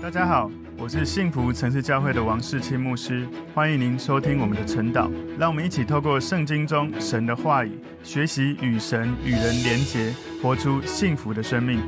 大家好，我是幸福城市教会的王世清牧师，欢迎您收听我们的晨祷。让我们一起透过圣经中神的话语，学习与神与人连结，活出幸福的生命。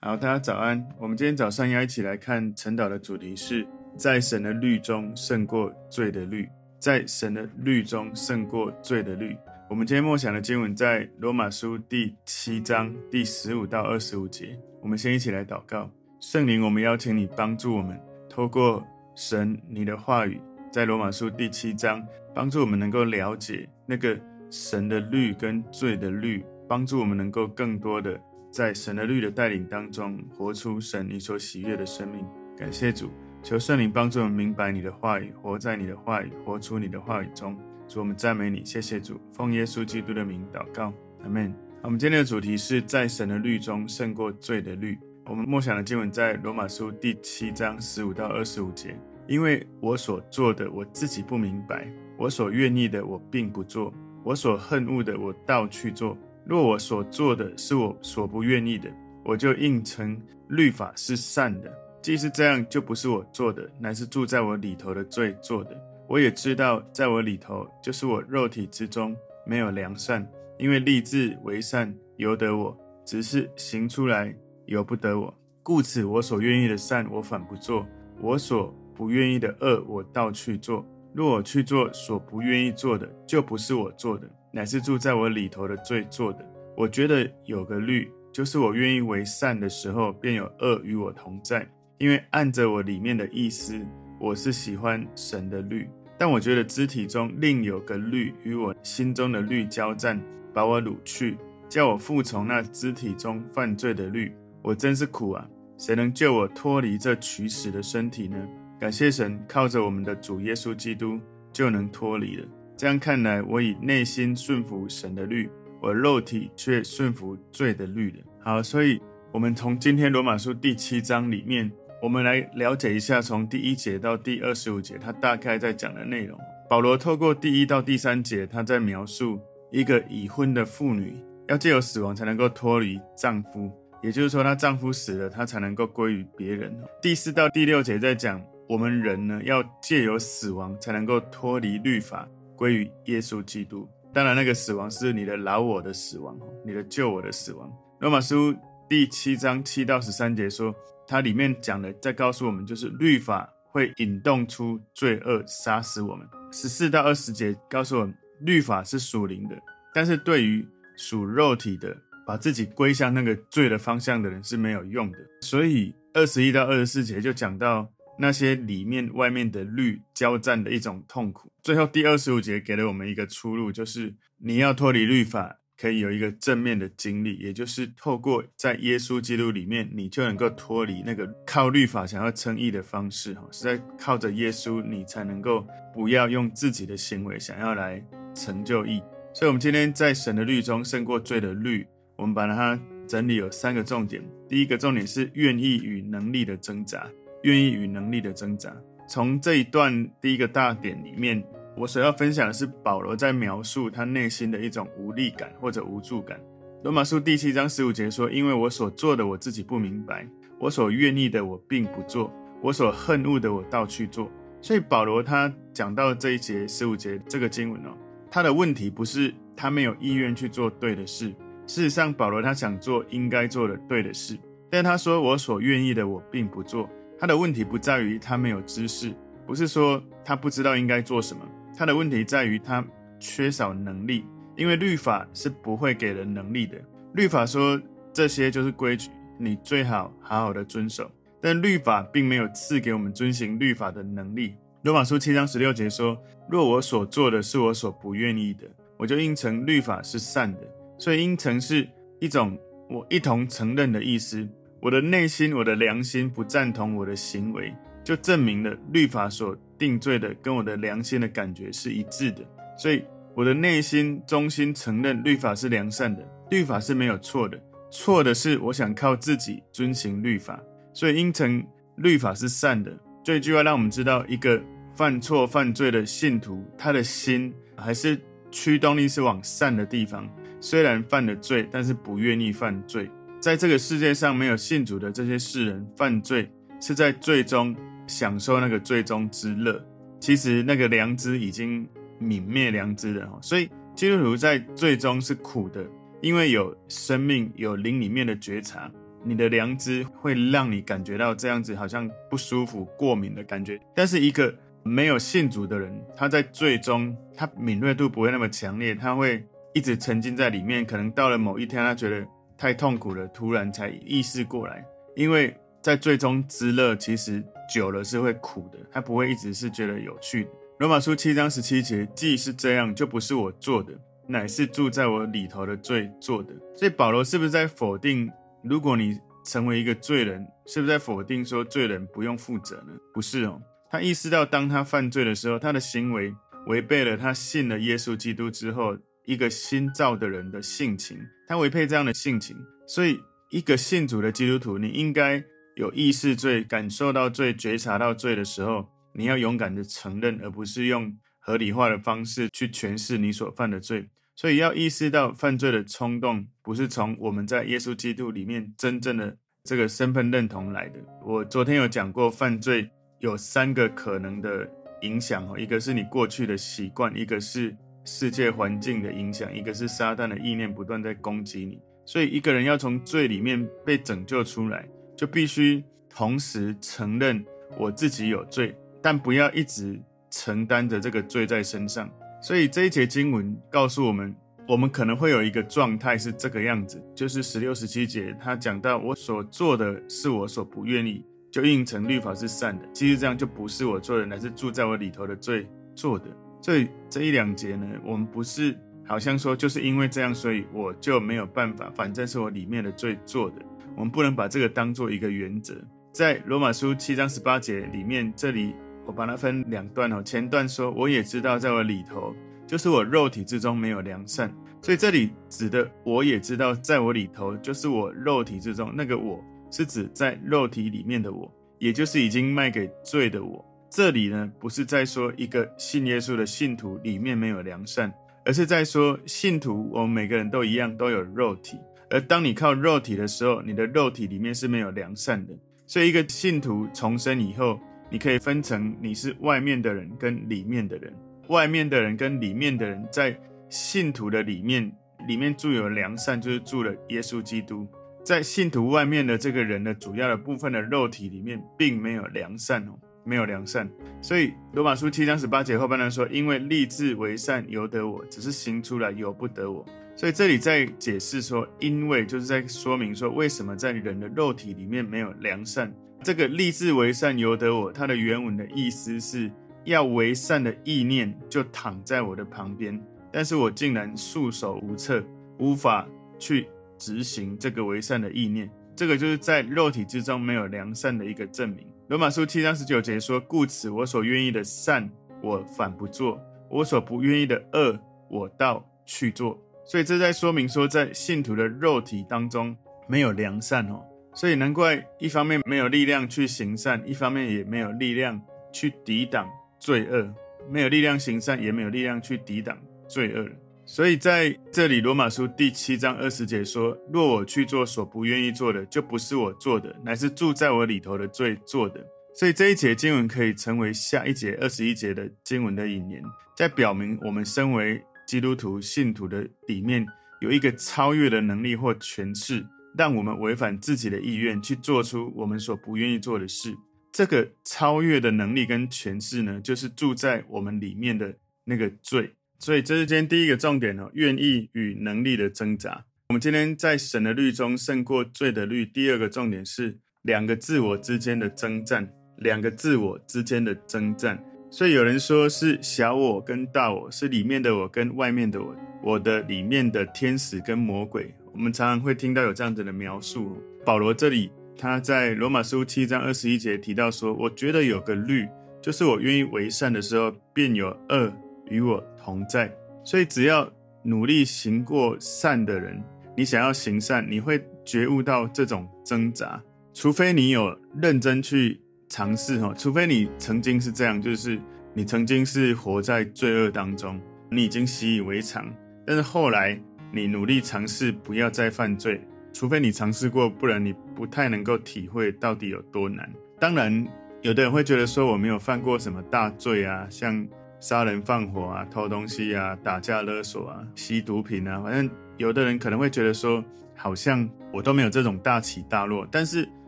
好，大家早安。我们今天早上要一起来看晨祷的主题是在神的律中胜过罪的律，在神的律中胜过罪的律。我们今天默想的经文在罗马书第七章第十五到二十五节。我们先一起来祷告。圣灵，我们邀请你帮助我们，透过神你的话语，在罗马书第七章，帮助我们能够了解那个神的律跟罪的律，帮助我们能够更多的在神的律的带领当中，活出神你所喜悦的生命。感谢主，求圣灵帮助我们明白你的话语，活在你的话语，活出你的话语中。主，我们赞美你，谢谢主，奉耶稣基督的名祷告，阿门。我们今天的主题是在神的律中胜过罪的律。我们默想的经文在罗马书第七章十五到二十五节。因为我所做的，我自己不明白；我所愿意的，我并不做；我所恨恶的，我倒去做。若我所做的是我所不愿意的，我就应承律法是善的。既是这样，就不是我做的，乃是住在我里头的罪做的。我也知道，在我里头，就是我肉体之中，没有良善，因为立志为善由得我，只是行出来。由不得我，故此我所愿意的善，我反不做；我所不愿意的恶，我倒去做。若我去做所不愿意做的，就不是我做的，乃是住在我里头的罪做的。我觉得有个律，就是我愿意为善的时候，便有恶与我同在。因为按着我里面的意思，我是喜欢神的律，但我觉得肢体中另有个律与我心中的律交战，把我掳去，叫我服从那肢体中犯罪的律。我真是苦啊！谁能救我脱离这取死的身体呢？感谢神，靠着我们的主耶稣基督就能脱离了。这样看来，我以内心顺服神的律，我肉体却顺服罪的律了。好，所以我们从今天罗马书第七章里面，我们来了解一下，从第一节到第二十五节，他大概在讲的内容。保罗透过第一到第三节，他在描述一个已婚的妇女要借由死亡才能够脱离丈夫。也就是说，她丈夫死了，她才能够归于别人。第四到第六节在讲，我们人呢要借由死亡才能够脱离律法，归于耶稣基督。当然，那个死亡是你的老我的死亡，你的旧我的死亡。罗马书第七章七到十三节说，它里面讲的在告诉我们，就是律法会引动出罪恶，杀死我们。十四到二十节告诉我们，律法是属灵的，但是对于属肉体的。把自己归向那个罪的方向的人是没有用的，所以二十一到二十四节就讲到那些里面外面的律交战的一种痛苦。最后第二十五节给了我们一个出路，就是你要脱离律法，可以有一个正面的经历，也就是透过在耶稣基督里面，你就能够脱离那个靠律法想要称义的方式，哈，是在靠着耶稣，你才能够不要用自己的行为想要来成就义。所以，我们今天在神的律中胜过罪的律。我们把它整理有三个重点。第一个重点是愿意与能力的挣扎，愿意与能力的挣扎。从这一段第一个大点里面，我所要分享的是保罗在描述他内心的一种无力感或者无助感。罗马书第七章十五节说：“因为我所做的我自己不明白，我所愿意的我并不做，我所恨恶的我倒去做。”所以保罗他讲到这一节十五节这个经文哦，他的问题不是他没有意愿去做对的事。事实上，保罗他想做应该做的对的事，但他说：“我所愿意的，我并不做。”他的问题不在于他没有知识，不是说他不知道应该做什么，他的问题在于他缺少能力。因为律法是不会给人能力的。律法说这些就是规矩，你最好好好的遵守。但律法并没有赐给我们遵行律法的能力。罗马书七章十六节说：“若我所做的是我所不愿意的，我就应承律法是善的。”所以，应承是一种我一同承认的意思。我的内心、我的良心不赞同我的行为，就证明了律法所定罪的跟我的良心的感觉是一致的。所以，我的内心衷心承认律法是良善的，律法是没有错的。错的是我想靠自己遵行律法。所以，应承律法是善的。这句话让我们知道，一个犯错犯罪的信徒，他的心还是驱动力是往善的地方。虽然犯了罪，但是不愿意犯罪。在这个世界上没有信主的这些世人犯罪，是在最终享受那个最终之乐。其实那个良知已经泯灭良知了，所以基督徒在最终是苦的，因为有生命有灵里面的觉察，你的良知会让你感觉到这样子好像不舒服、过敏的感觉。但是一个没有信主的人，他在最终，他敏锐度不会那么强烈，他会一直沉浸在里面。可能到了某一天，他觉得太痛苦了，突然才意识过来。因为在最终之乐，其实久了是会苦的，他不会一直是觉得有趣的。罗马书七章十七节，既是这样，就不是我做的，乃是住在我里头的罪做的。所以保罗是不是在否定，如果你成为一个罪人，是不是在否定说罪人不用负责呢？不是哦。他意识到，当他犯罪的时候，他的行为违背了他信了耶稣基督之后一个新造的人的性情，他违背这样的性情。所以，一个信主的基督徒，你应该有意识罪、感受到罪、觉察到罪的时候，你要勇敢的承认，而不是用合理化的方式去诠释你所犯的罪。所以，要意识到犯罪的冲动，不是从我们在耶稣基督里面真正的这个身份认同来的。我昨天有讲过犯罪。有三个可能的影响哦，一个是你过去的习惯，一个是世界环境的影响，一个是撒旦的意念不断在攻击你。所以一个人要从罪里面被拯救出来，就必须同时承认我自己有罪，但不要一直承担着这个罪在身上。所以这一节经文告诉我们，我们可能会有一个状态是这个样子，就是十六、十七节，他讲到我所做的是我所不愿意。就应承律法是善的，其实这样就不是我做的，乃是住在我里头的罪做的。所以这一两节呢，我们不是好像说就是因为这样，所以我就没有办法，反正是我里面的罪做的。我们不能把这个当做一个原则。在罗马书七章十八节里面，这里我把它分两段哦。前段说我也知道，在我里头，就是我肉体之中没有良善，所以这里指的我也知道，在我里头，就是我肉体之中那个我。是指在肉体里面的我，也就是已经卖给罪的我。这里呢，不是在说一个信耶稣的信徒里面没有良善，而是在说信徒，我们每个人都一样，都有肉体。而当你靠肉体的时候，你的肉体里面是没有良善的。所以，一个信徒重生以后，你可以分成你是外面的人跟里面的人。外面的人跟里面的人，在信徒的里面，里面住有良善，就是住了耶稣基督。在信徒外面的这个人的主要的部分的肉体里面，并没有良善哦，没有良善。所以罗马书七章十八节后半段说：“因为立志为善由得我，只是行出来由不得我。”所以这里在解释说，因为就是在说明说，为什么在人的肉体里面没有良善。这个立志为善由得我，它的原文的意思是要为善的意念就躺在我的旁边，但是我竟然束手无策，无法去。执行这个为善的意念，这个就是在肉体之中没有良善的一个证明。罗马书七章十九节说：“故此，我所愿意的善，我反不做；我所不愿意的恶，我倒去做。”所以这在说明说，在信徒的肉体当中没有良善哦，所以难怪一方面没有力量去行善，一方面也没有力量去抵挡罪恶，没有力量行善，也没有力量去抵挡罪恶。所以在这里，《罗马书》第七章二十节说：“若我去做所不愿意做的，就不是我做的，乃是住在我里头的罪做的。”所以这一节经文可以成为下一节二十一节的经文的引言，在表明我们身为基督徒信徒的里面有一个超越的能力或权势，让我们违反自己的意愿去做出我们所不愿意做的事。这个超越的能力跟权势呢，就是住在我们里面的那个罪。所以这是今天第一个重点哦，愿意与能力的挣扎。我们今天在神的律中胜过罪的律。第二个重点是两个自我之间的征战，两个自我之间的征战。所以有人说是小我跟大我，是里面的我跟外面的我，我的里面的天使跟魔鬼。我们常常会听到有这样子的描述。保罗这里他在罗马书七章二十一节提到说：“我觉得有个律，就是我愿意为善的时候，便有恶。”与我同在，所以只要努力行过善的人，你想要行善，你会觉悟到这种挣扎。除非你有认真去尝试哈，除非你曾经是这样，就是你曾经是活在罪恶当中，你已经习以为常。但是后来你努力尝试不要再犯罪，除非你尝试过，不然你不太能够体会到底有多难。当然，有的人会觉得说我没有犯过什么大罪啊，像杀人放火啊、偷东西啊、打架勒索啊、吸毒品啊，反正有的人可能会觉得说，好像我都没有这种大起大落。但是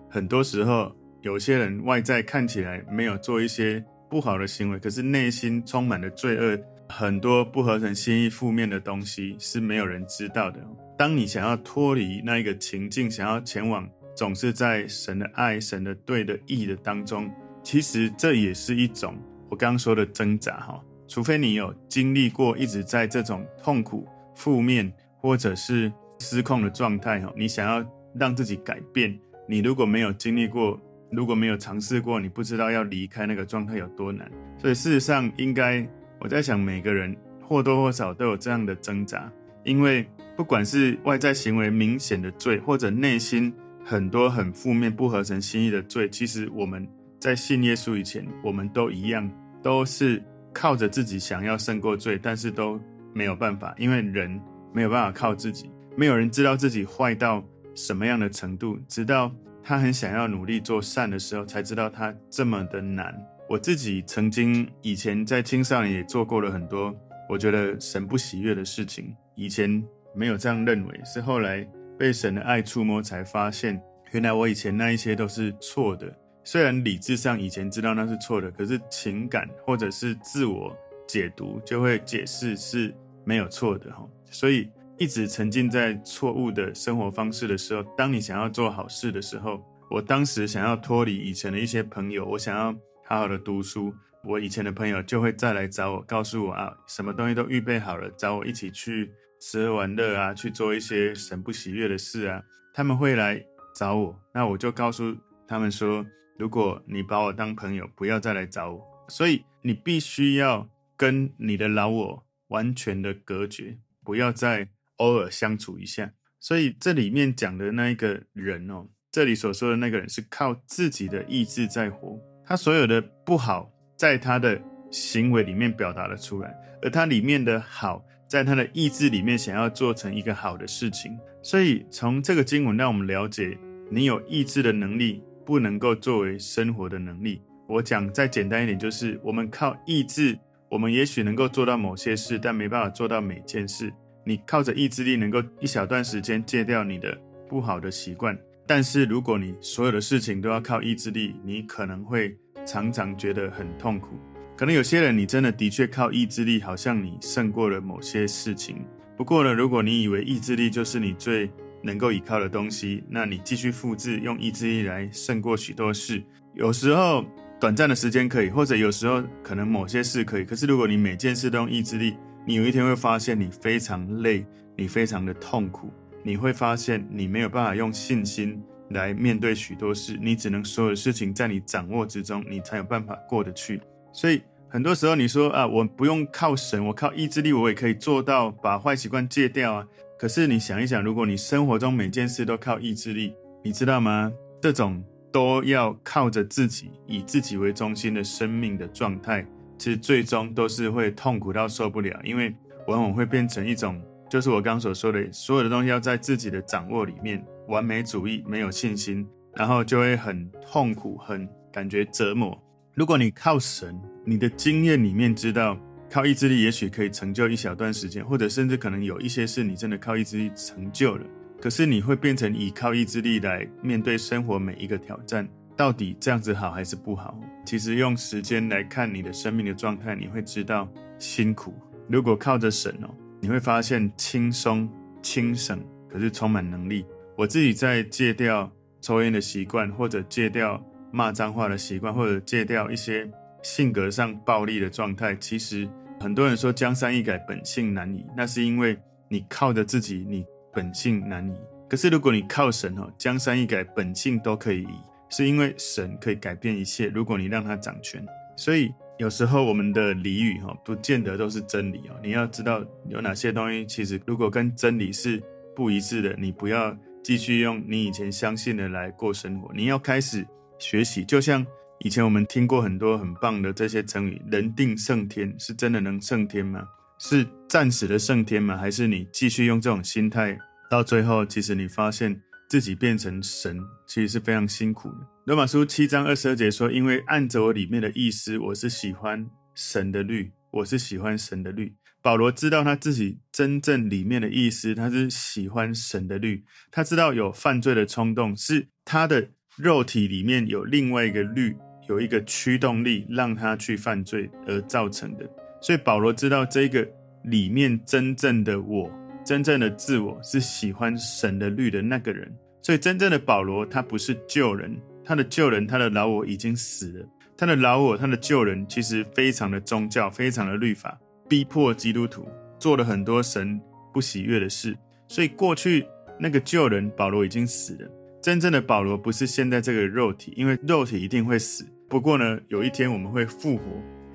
很多时候，有些人外在看起来没有做一些不好的行为，可是内心充满了罪恶，很多不合神心意、负面的东西是没有人知道的。当你想要脱离那一个情境，想要前往总是在神的爱、神的对的义的当中，其实这也是一种我刚刚说的挣扎哈。除非你有经历过一直在这种痛苦、负面或者是失控的状态哈，你想要让自己改变，你如果没有经历过，如果没有尝试过，你不知道要离开那个状态有多难。所以事实上，应该我在想，每个人或多或少都有这样的挣扎，因为。不管是外在行为明显的罪，或者内心很多很负面、不合神心意的罪，其实我们在信耶稣以前，我们都一样，都是靠着自己想要胜过罪，但是都没有办法，因为人没有办法靠自己，没有人知道自己坏到什么样的程度，直到他很想要努力做善的时候，才知道他这么的难。我自己曾经以前在青少年也做过了很多我觉得神不喜悦的事情，以前。没有这样认为，是后来被神的爱触摸，才发现原来我以前那一些都是错的。虽然理智上以前知道那是错的，可是情感或者是自我解读就会解释是没有错的哈。所以一直沉浸在错误的生活方式的时候，当你想要做好事的时候，我当时想要脱离以前的一些朋友，我想要好好的读书，我以前的朋友就会再来找我，告诉我啊，什么东西都预备好了，找我一起去。吃喝玩乐啊，去做一些神不喜悦的事啊，他们会来找我，那我就告诉他们说，如果你把我当朋友，不要再来找我。所以你必须要跟你的老我完全的隔绝，不要再偶尔相处一下。所以这里面讲的那一个人哦，这里所说的那个人是靠自己的意志在活，他所有的不好在他的行为里面表达了出来，而他里面的好。在他的意志里面，想要做成一个好的事情，所以从这个经文让我们了解，你有意志的能力不能够作为生活的能力。我讲再简单一点，就是我们靠意志，我们也许能够做到某些事，但没办法做到每件事。你靠着意志力能够一小段时间戒掉你的不好的习惯，但是如果你所有的事情都要靠意志力，你可能会常常觉得很痛苦。可能有些人，你真的的确靠意志力，好像你胜过了某些事情。不过呢，如果你以为意志力就是你最能够依靠的东西，那你继续复制，用意志力来胜过许多事。有时候短暂的时间可以，或者有时候可能某些事可以。可是如果你每件事都用意志力，你有一天会发现你非常累，你非常的痛苦。你会发现你没有办法用信心来面对许多事，你只能所有事情在你掌握之中，你才有办法过得去。所以很多时候你说啊，我不用靠神，我靠意志力，我也可以做到把坏习惯戒掉啊。可是你想一想，如果你生活中每件事都靠意志力，你知道吗？这种都要靠着自己，以自己为中心的生命的状态，其实最终都是会痛苦到受不了，因为往往会变成一种，就是我刚所说的，所有的东西要在自己的掌握里面，完美主义，没有信心，然后就会很痛苦，很感觉折磨。如果你靠神，你的经验里面知道，靠意志力也许可以成就一小段时间，或者甚至可能有一些事你真的靠意志力成就了。可是你会变成以靠意志力来面对生活每一个挑战，到底这样子好还是不好？其实用时间来看你的生命的状态，你会知道辛苦。如果靠着神哦，你会发现轻松轻省，可是充满能力。我自己在戒掉抽烟的习惯，或者戒掉。骂脏话的习惯，或者戒掉一些性格上暴力的状态，其实很多人说江山易改，本性难移，那是因为你靠着自己，你本性难移。可是如果你靠神哦，江山易改，本性都可以移，是因为神可以改变一切。如果你让他掌权，所以有时候我们的俚语哈，不见得都是真理哦。你要知道有哪些东西，其实如果跟真理是不一致的，你不要继续用你以前相信的来过生活，你要开始。学习就像以前我们听过很多很棒的这些成语，“人定胜天”是真的能胜天吗？是暂时的胜天吗？还是你继续用这种心态，到最后其实你发现自己变成神，其实是非常辛苦的。罗马书七章二十二节说：“因为按着我里面的意思，我是喜欢神的律，我是喜欢神的律。”保罗知道他自己真正里面的意思，他是喜欢神的律。他知道有犯罪的冲动，是他的肉体里面有另外一个律，有一个驱动力让他去犯罪而造成的。所以保罗知道这个里面真正的我，真正的自我是喜欢神的律的那个人。所以真正的保罗，他不是旧人，他的旧人，他的老我已经死了。他的老我，他的旧人，其实非常的宗教，非常的律法。逼迫基督徒做了很多神不喜悦的事，所以过去那个旧人保罗已经死了。真正的保罗不是现在这个肉体，因为肉体一定会死。不过呢，有一天我们会复活。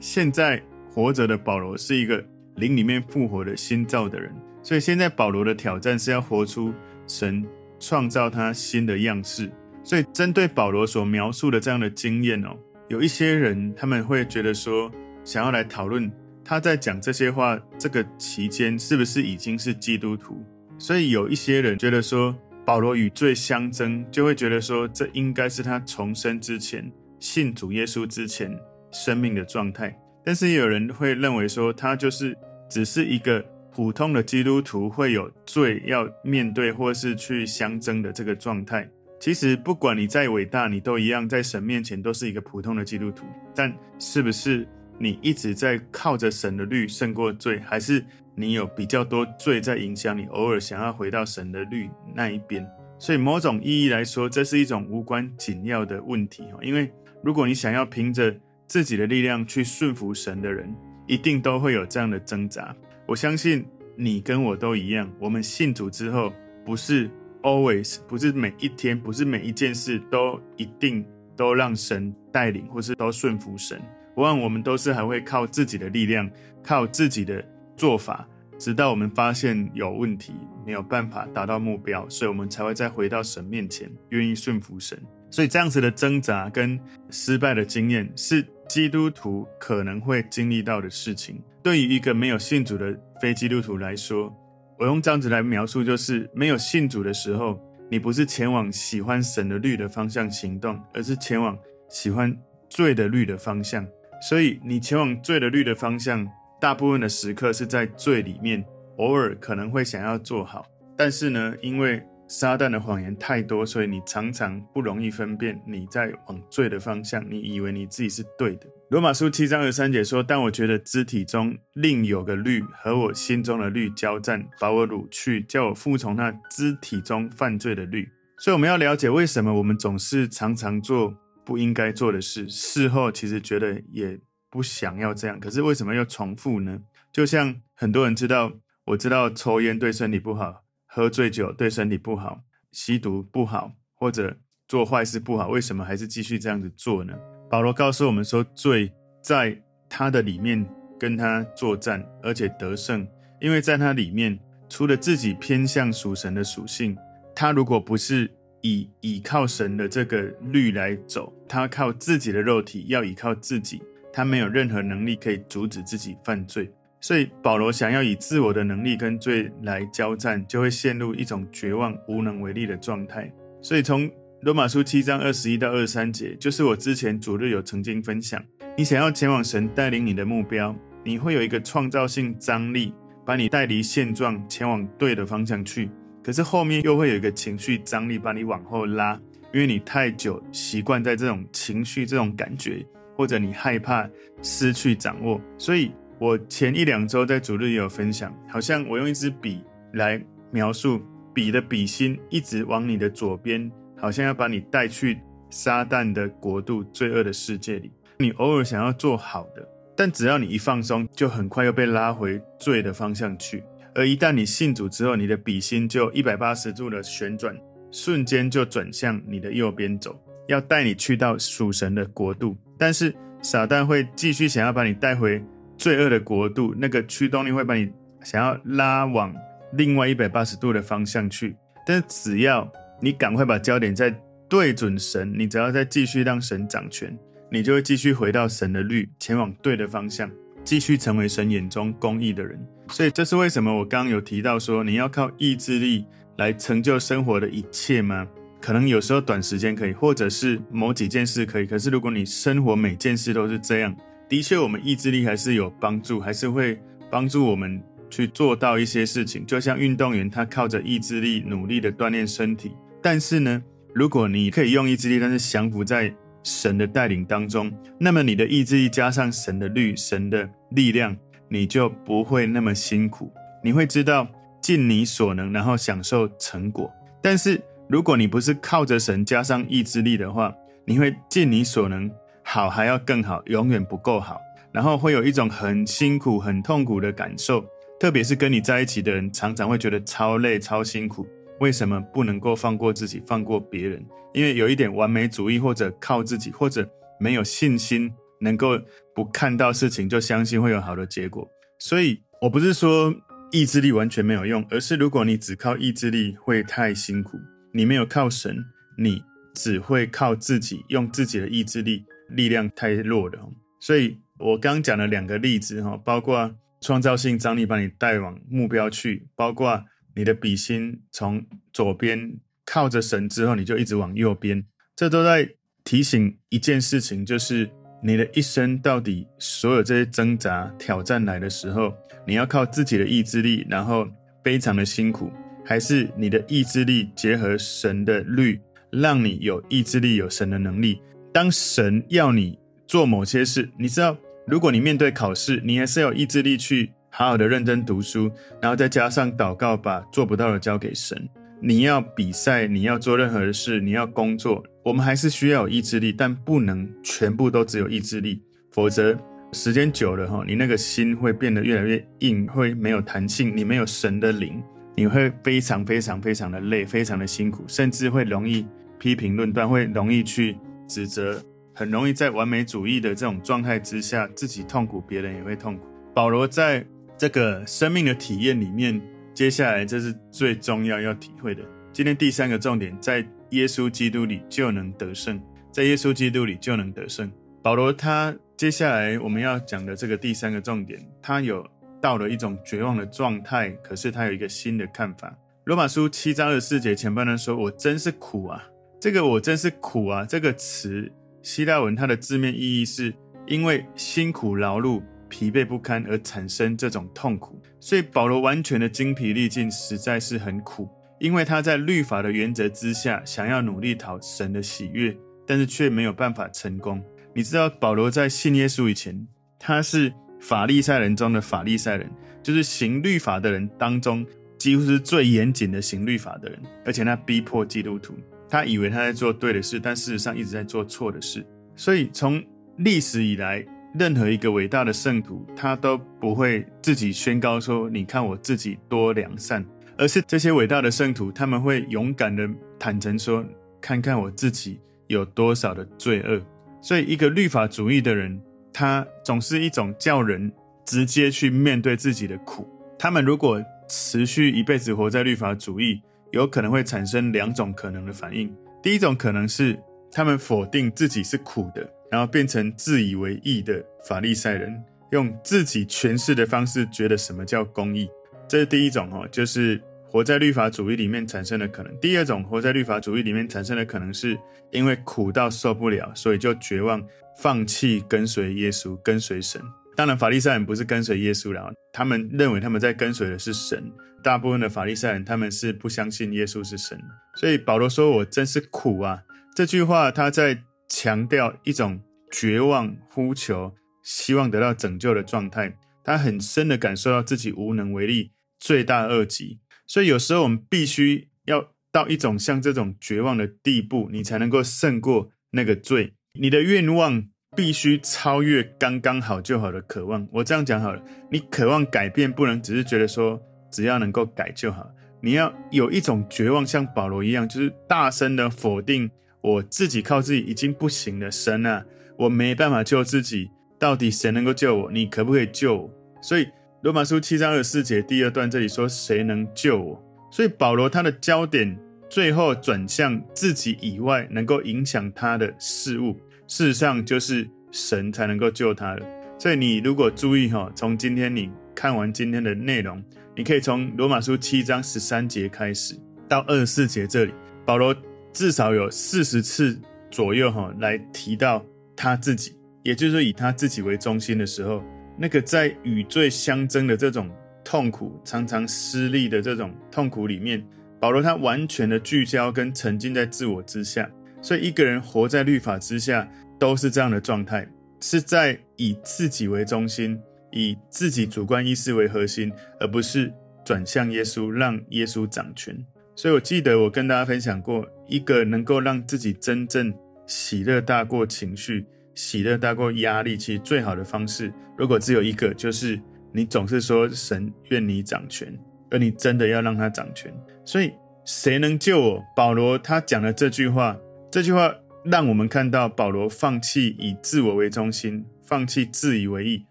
现在活着的保罗是一个灵里面复活的新造的人，所以现在保罗的挑战是要活出神创造他新的样式。所以针对保罗所描述的这样的经验哦，有一些人他们会觉得说，想要来讨论。他在讲这些话这个期间，是不是已经是基督徒？所以有一些人觉得说，保罗与罪相争，就会觉得说，这应该是他重生之前、信主耶稣之前生命的状态。但是也有人会认为说，他就是只是一个普通的基督徒，会有罪要面对，或是去相争的这个状态。其实不管你再伟大，你都一样在神面前都是一个普通的基督徒。但是不是？你一直在靠着神的律胜过罪，还是你有比较多罪在影响你，偶尔想要回到神的律那一边？所以某种意义来说，这是一种无关紧要的问题。因为如果你想要凭着自己的力量去顺服神的人，一定都会有这样的挣扎。我相信你跟我都一样，我们信主之后，不是 always，不是每一天，不是每一件事都一定都让神带领，或是都顺服神。往往我们都是还会靠自己的力量，靠自己的做法，直到我们发现有问题，没有办法达到目标，所以我们才会再回到神面前，愿意顺服神。所以这样子的挣扎跟失败的经验，是基督徒可能会经历到的事情。对于一个没有信主的非基督徒来说，我用这样子来描述，就是没有信主的时候，你不是前往喜欢神的律的方向行动，而是前往喜欢罪的律的方向。所以你前往罪的律的方向，大部分的时刻是在罪里面，偶尔可能会想要做好，但是呢，因为撒旦的谎言太多，所以你常常不容易分辨你在往罪的方向，你以为你自己是对的。罗马书七章二三节说：“但我觉得肢体中另有个律和我心中的律交战，把我掳去，叫我服从那肢体中犯罪的律。”所以我们要了解为什么我们总是常常做。不应该做的事，事后其实觉得也不想要这样，可是为什么要重复呢？就像很多人知道，我知道抽烟对身体不好，喝醉酒对身体不好，吸毒不好，或者做坏事不好，为什么还是继续这样子做呢？保罗告诉我们说，罪在他的里面跟他作战，而且得胜，因为在他里面，除了自己偏向属神的属性，他如果不是。以倚靠神的这个律来走，他靠自己的肉体，要倚靠自己，他没有任何能力可以阻止自己犯罪。所以保罗想要以自我的能力跟罪来交战，就会陷入一种绝望、无能为力的状态。所以从罗马书七章二十一到二十三节，就是我之前主日有曾经分享，你想要前往神带领你的目标，你会有一个创造性张力，把你带离现状，前往对的方向去。可是后面又会有一个情绪张力把你往后拉，因为你太久习惯在这种情绪、这种感觉，或者你害怕失去掌握。所以我前一两周在主日也有分享，好像我用一支笔来描述，笔的笔芯一直往你的左边，好像要把你带去撒旦的国度、罪恶的世界里。你偶尔想要做好的，但只要你一放松，就很快又被拉回罪的方向去。而一旦你信主之后，你的笔芯就一百八十度的旋转，瞬间就转向你的右边走，要带你去到属神的国度。但是撒旦会继续想要把你带回罪恶的国度，那个驱动力会把你想要拉往另外一百八十度的方向去。但是只要你赶快把焦点再对准神，你只要再继续让神掌权，你就会继续回到神的律，前往对的方向。继续成为神眼中公义的人，所以这是为什么我刚刚有提到说，你要靠意志力来成就生活的一切吗？可能有时候短时间可以，或者是某几件事可以。可是如果你生活每件事都是这样，的确，我们意志力还是有帮助，还是会帮助我们去做到一些事情。就像运动员，他靠着意志力努力的锻炼身体。但是呢，如果你可以用意志力，但是降服在神的带领当中，那么你的意志力加上神的律、神的力量，你就不会那么辛苦。你会知道尽你所能，然后享受成果。但是，如果你不是靠着神加上意志力的话，你会尽你所能，好还要更好，永远不够好，然后会有一种很辛苦、很痛苦的感受。特别是跟你在一起的人，常常会觉得超累、超辛苦。为什么不能够放过自己、放过别人？因为有一点完美主义，或者靠自己，或者没有信心，能够不看到事情就相信会有好的结果。所以我不是说意志力完全没有用，而是如果你只靠意志力，会太辛苦。你没有靠神，你只会靠自己，用自己的意志力，力量太弱了。所以我刚讲了两个例子哈，包括创造性张力把你带往目标去，包括你的笔芯从左边靠着神之后，你就一直往右边，这都在提醒一件事情，就是你的一生到底所有这些挣扎挑战来的时候，你要靠自己的意志力，然后非常的辛苦。还是你的意志力结合神的律，让你有意志力、有神的能力。当神要你做某些事，你知道，如果你面对考试，你还是有意志力去好好的认真读书，然后再加上祷告，把做不到的交给神。你要比赛，你要做任何的事，你要工作，我们还是需要有意志力，但不能全部都只有意志力，否则时间久了哈，你那个心会变得越来越硬，会没有弹性，你没有神的灵。你会非常非常非常的累，非常的辛苦，甚至会容易批评论断，会容易去指责，很容易在完美主义的这种状态之下，自己痛苦，别人也会痛苦。保罗在这个生命的体验里面，接下来这是最重要要体会的。今天第三个重点，在耶稣基督里就能得胜，在耶稣基督里就能得胜。保罗他接下来我们要讲的这个第三个重点，他有。到了一种绝望的状态，可是他有一个新的看法。罗马书七章二十四节前半段说：“我真是苦啊！”这个“我真是苦啊”这个词，希腊文它的字面意义是因为辛苦劳碌、疲惫不堪而产生这种痛苦。所以保罗完全的精疲力尽，实在是很苦，因为他在律法的原则之下，想要努力讨神的喜悦，但是却没有办法成功。你知道，保罗在信耶稣以前，他是。法利赛人中的法利赛人，就是行律法的人当中，几乎是最严谨的行律法的人。而且他逼迫基督徒，他以为他在做对的事，但事实上一直在做错的事。所以从历史以来，任何一个伟大的圣徒，他都不会自己宣告说：“你看我自己多良善。”而是这些伟大的圣徒，他们会勇敢的坦诚说：“看看我自己有多少的罪恶。”所以，一个律法主义的人。他总是一种叫人直接去面对自己的苦。他们如果持续一辈子活在律法主义，有可能会产生两种可能的反应。第一种可能是他们否定自己是苦的，然后变成自以为义的法利赛人，用自己诠释的方式觉得什么叫公义。这是第一种哦，就是活在律法主义里面产生的可能。第二种活在律法主义里面产生的可能是因为苦到受不了，所以就绝望。放弃跟随耶稣，跟随神。当然，法利赛人不是跟随耶稣了，他们认为他们在跟随的是神。大部分的法利赛人，他们是不相信耶稣是神。所以保罗说：“我真是苦啊！”这句话他在强调一种绝望、呼求、希望得到拯救的状态。他很深的感受到自己无能为力、罪大恶极。所以有时候我们必须要到一种像这种绝望的地步，你才能够胜过那个罪。你的愿望必须超越刚刚好就好的渴望。我这样讲好了，你渴望改变，不能只是觉得说只要能够改就好。你要有一种绝望，像保罗一样，就是大声的否定我自己靠自己已经不行了。神啊，我没办法救自己，到底谁能够救我？你可不可以救我？所以罗马书七章二十四节第二段这里说，谁能救我？所以保罗他的焦点。最后转向自己以外能够影响他的事物，事实上就是神才能够救他的。所以你如果注意哈，从今天你看完今天的内容，你可以从罗马书七章十三节开始。到二十四节这里，保罗至少有四十次左右哈来提到他自己，也就是说以他自己为中心的时候，那个在与罪相争的这种痛苦，常常失利的这种痛苦里面，保罗他完全的聚焦跟沉浸在自我之下。所以一个人活在律法之下，都是这样的状态，是在以自己为中心。以自己主观意识为核心，而不是转向耶稣，让耶稣掌权。所以我记得我跟大家分享过，一个能够让自己真正喜乐大过情绪、喜乐大过压力，其实最好的方式，如果只有一个，就是你总是说神愿你掌权，而你真的要让他掌权。所以谁能救我？保罗他讲的这句话，这句话让我们看到保罗放弃以自我为中心，放弃自以为意。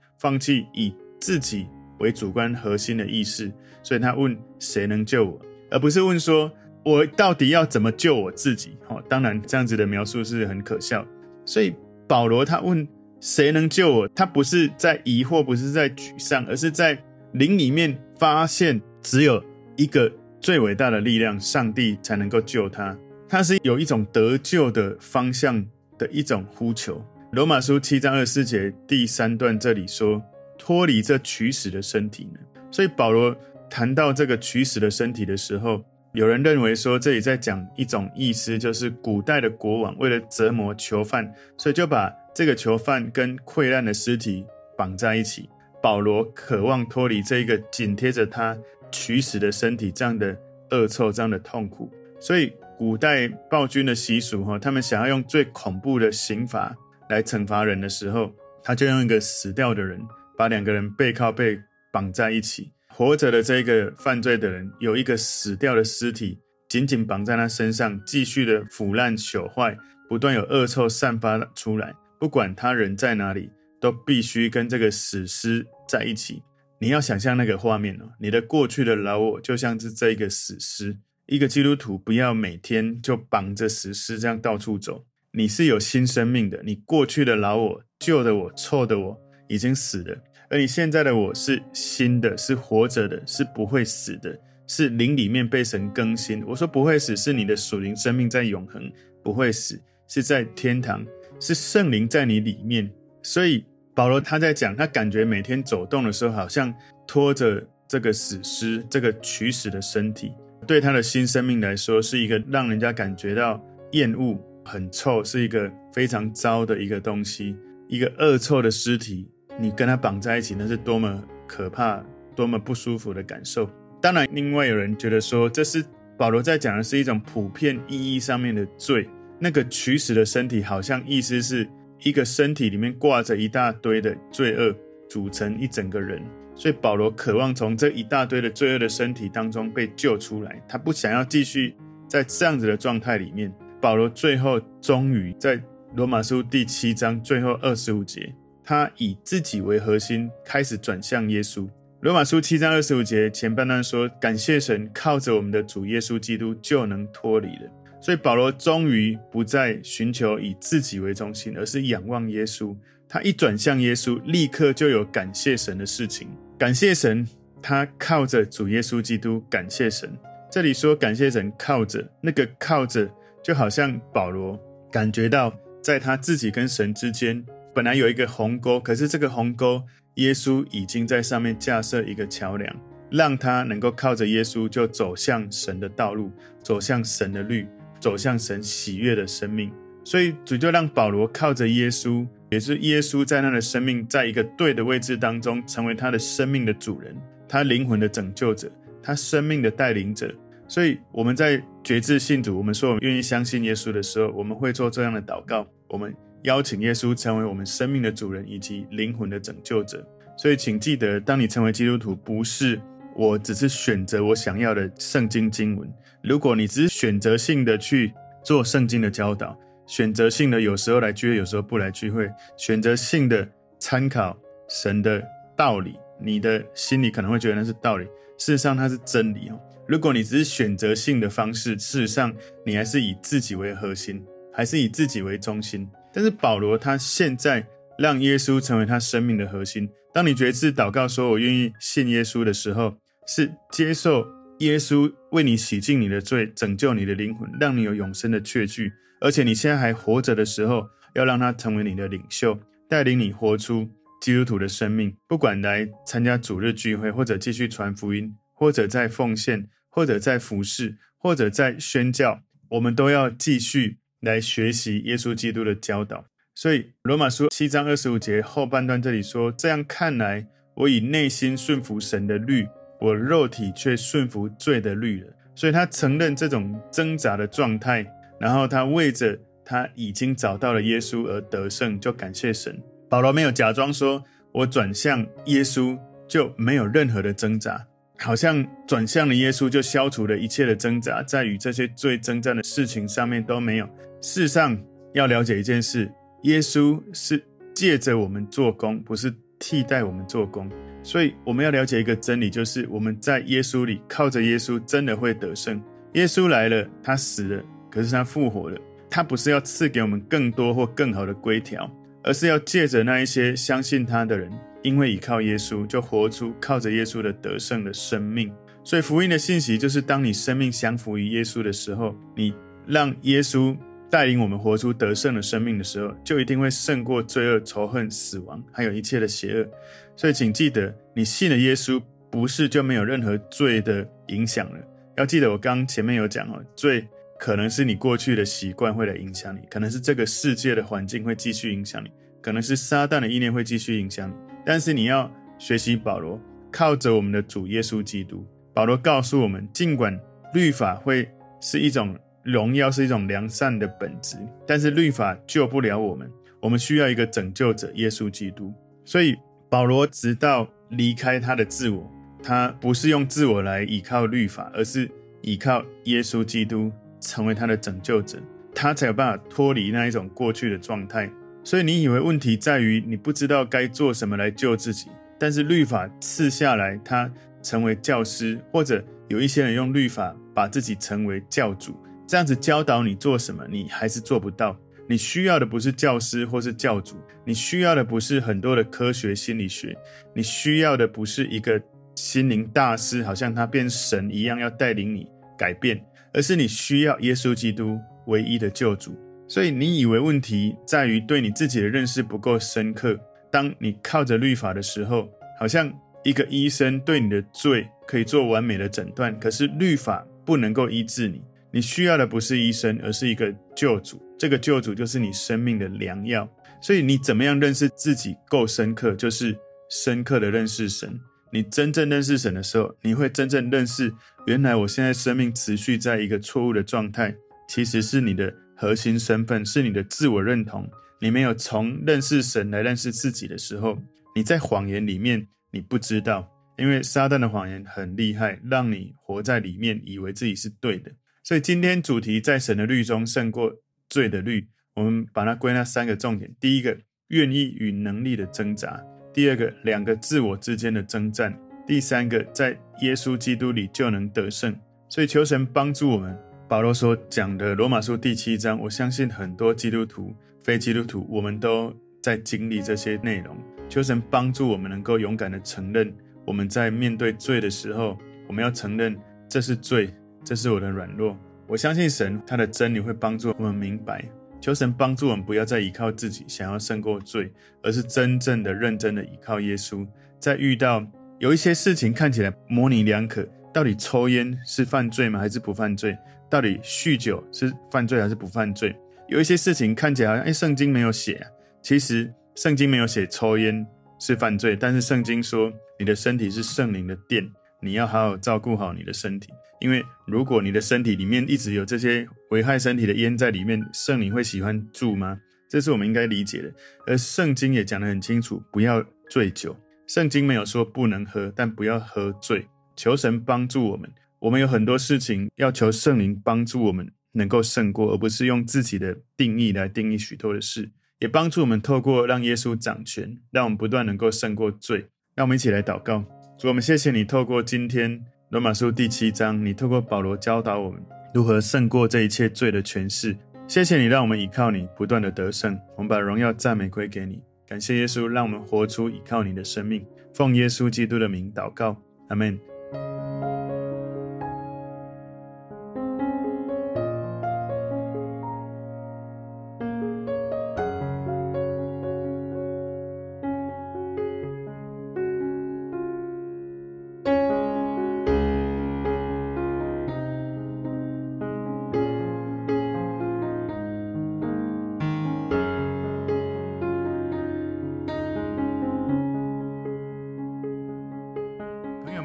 放弃以自己为主观核心的意识，所以他问谁能救我，而不是问说我到底要怎么救我自己。哦，当然这样子的描述是很可笑。所以保罗他问谁能救我，他不是在疑惑，不是在沮丧，而是在灵里面发现只有一个最伟大的力量，上帝才能够救他。他是有一种得救的方向的一种呼求。罗马书七章二十四节第三段这里说，脱离这取死的身体呢？所以保罗谈到这个取死的身体的时候，有人认为说这里在讲一种意思，就是古代的国王为了折磨囚犯，所以就把这个囚犯跟溃烂的尸体绑在一起。保罗渴望脱离这一个紧贴着他取死的身体这样的恶臭、这样的痛苦。所以古代暴君的习俗哈，他们想要用最恐怖的刑罚。来惩罚人的时候，他就用一个死掉的人把两个人背靠背绑在一起，活着的这个犯罪的人有一个死掉的尸体紧紧绑在他身上，继续的腐烂朽坏，不断有恶臭散发出来。不管他人在哪里，都必须跟这个死尸在一起。你要想象那个画面哦，你的过去的老我就像是这个死尸。一个基督徒不要每天就绑着死尸这样到处走。你是有新生命的，你过去的老我、旧的我、臭的我已经死了，而你现在的我是新的，是活着的，是不会死的，是灵里面被神更新。我说不会死，是你的属灵生命在永恒不会死，是在天堂，是圣灵在你里面。所以保罗他在讲，他感觉每天走动的时候，好像拖着这个死尸，这个取死的身体，对他的新生命来说，是一个让人家感觉到厌恶。很臭，是一个非常糟的一个东西，一个恶臭的尸体。你跟他绑在一起，那是多么可怕、多么不舒服的感受。当然，另外有人觉得说，这是保罗在讲的是一种普遍意义上面的罪。那个取死的身体，好像意思是一个身体里面挂着一大堆的罪恶，组成一整个人。所以保罗渴望从这一大堆的罪恶的身体当中被救出来，他不想要继续在这样子的状态里面。保罗最后终于在罗马书第七章最后二十五节，他以自己为核心，开始转向耶稣。罗马书七章二十五节前半段说：“感谢神，靠着我们的主耶稣基督就能脱离了。”所以保罗终于不再寻求以自己为中心，而是仰望耶稣。他一转向耶稣，立刻就有感谢神的事情。感谢神，他靠着主耶稣基督，感谢神。这里说感谢神，靠着那个靠着。就好像保罗感觉到，在他自己跟神之间本来有一个鸿沟，可是这个鸿沟，耶稣已经在上面架设一个桥梁，让他能够靠着耶稣就走向神的道路，走向神的律，走向神喜悦的生命。所以主就让保罗靠着耶稣，也是耶稣在他的生命在一个对的位置当中，成为他的生命的主人，他灵魂的拯救者，他生命的带领者。所以我们在决志信主，我们说我们愿意相信耶稣的时候，我们会做这样的祷告。我们邀请耶稣成为我们生命的主人以及灵魂的拯救者。所以请记得，当你成为基督徒，不是我只是选择我想要的圣经经文。如果你只是选择性的去做圣经的教导，选择性的有时候来聚会，有时候不来聚会，选择性的参考神的道理，你的心里可能会觉得那是道理，事实上它是真理哦。如果你只是选择性的方式，事实上你还是以自己为核心，还是以自己为中心。但是保罗他现在让耶稣成为他生命的核心。当你决志祷告说“我愿意信耶稣”的时候，是接受耶稣为你洗净你的罪，拯救你的灵魂，让你有永生的确据。而且你现在还活着的时候，要让他成为你的领袖，带领你活出基督徒的生命。不管来参加主日聚会，或者继续传福音，或者在奉献，或者在服侍，或者在宣教，我们都要继续来学习耶稣基督的教导。所以罗马书七章二十五节后半段这里说：“这样看来，我以内心顺服神的律，我肉体却顺服罪的律了。”所以他承认这种挣扎的状态，然后他为着他已经找到了耶稣而得胜，就感谢神。保罗没有假装说：“我转向耶稣就没有任何的挣扎，好像转向了耶稣就消除了一切的挣扎，在与这些罪争战的事情上面都没有。”事实上，要了解一件事。耶稣是借着我们做工，不是替代我们做工。所以我们要了解一个真理，就是我们在耶稣里靠着耶稣，真的会得胜。耶稣来了，他死了，可是他复活了。他不是要赐给我们更多或更好的规条，而是要借着那一些相信他的人，因为倚靠耶稣，就活出靠着耶稣的得胜的生命。所以福音的信息就是，当你生命降服于耶稣的时候，你让耶稣。带领我们活出得胜的生命的时候，就一定会胜过罪恶、仇恨、死亡，还有一切的邪恶。所以，请记得，你信了耶稣，不是就没有任何罪的影响了。要记得，我刚前面有讲哦，罪可能是你过去的习惯会来影响你，可能是这个世界的环境会继续影响你，可能是撒旦的意念会继续影响你。但是你要学习保罗，靠着我们的主耶稣基督。保罗告诉我们，尽管律法会是一种。荣耀是一种良善的本质，但是律法救不了我们，我们需要一个拯救者耶稣基督。所以保罗直到离开他的自我，他不是用自我来依靠律法，而是依靠耶稣基督成为他的拯救者，他才有办法脱离那一种过去的状态。所以你以为问题在于你不知道该做什么来救自己，但是律法赐下来，他成为教师，或者有一些人用律法把自己成为教主。这样子教导你做什么，你还是做不到。你需要的不是教师或是教主，你需要的不是很多的科学心理学，你需要的不是一个心灵大师，好像他变神一样要带领你改变，而是你需要耶稣基督唯一的救主。所以你以为问题在于对你自己的认识不够深刻。当你靠着律法的时候，好像一个医生对你的罪可以做完美的诊断，可是律法不能够医治你。你需要的不是医生，而是一个救主。这个救主就是你生命的良药。所以你怎么样认识自己够深刻，就是深刻的认识神。你真正认识神的时候，你会真正认识，原来我现在生命持续在一个错误的状态，其实是你的核心身份，是你的自我认同。你没有从认识神来认识自己的时候，你在谎言里面，你不知道，因为撒旦的谎言很厉害，让你活在里面，以为自己是对的。所以今天主题在神的律中胜过罪的律，我们把它归纳三个重点：第一个，愿意与能力的挣扎；第二个，两个自我之间的征战；第三个，在耶稣基督里就能得胜。所以求神帮助我们。保罗所讲的罗马书第七章，我相信很多基督徒、非基督徒，我们都在经历这些内容。求神帮助我们能够勇敢地承认，我们在面对罪的时候，我们要承认这是罪。这是我的软弱，我相信神，他的真理会帮助我们明白。求神帮助我们，不要再依靠自己，想要胜过罪，而是真正的、认真的依靠耶稣。在遇到有一些事情看起来模棱两可，到底抽烟是犯罪吗？还是不犯罪？到底酗酒是犯罪还是不犯罪？有一些事情看起来好像，哎，圣经没有写。其实圣经没有写抽烟是犯罪，但是圣经说你的身体是圣灵的殿，你要好好照顾好你的身体。因为如果你的身体里面一直有这些危害身体的烟在里面，圣灵会喜欢住吗？这是我们应该理解的。而圣经也讲得很清楚，不要醉酒。圣经没有说不能喝，但不要喝醉。求神帮助我们。我们有很多事情要求圣灵帮助我们能够胜过，而不是用自己的定义来定义许多的事。也帮助我们透过让耶稣掌权，让我们不断能够胜过罪。让我们一起来祷告。主，我们谢谢你透过今天。罗马书第七章，你透过保罗教导我们如何胜过这一切罪的权势。谢谢你，让我们依靠你，不断的得胜。我们把荣耀赞美归给你，感谢耶稣，让我们活出依靠你的生命。奉耶稣基督的名祷告，阿门。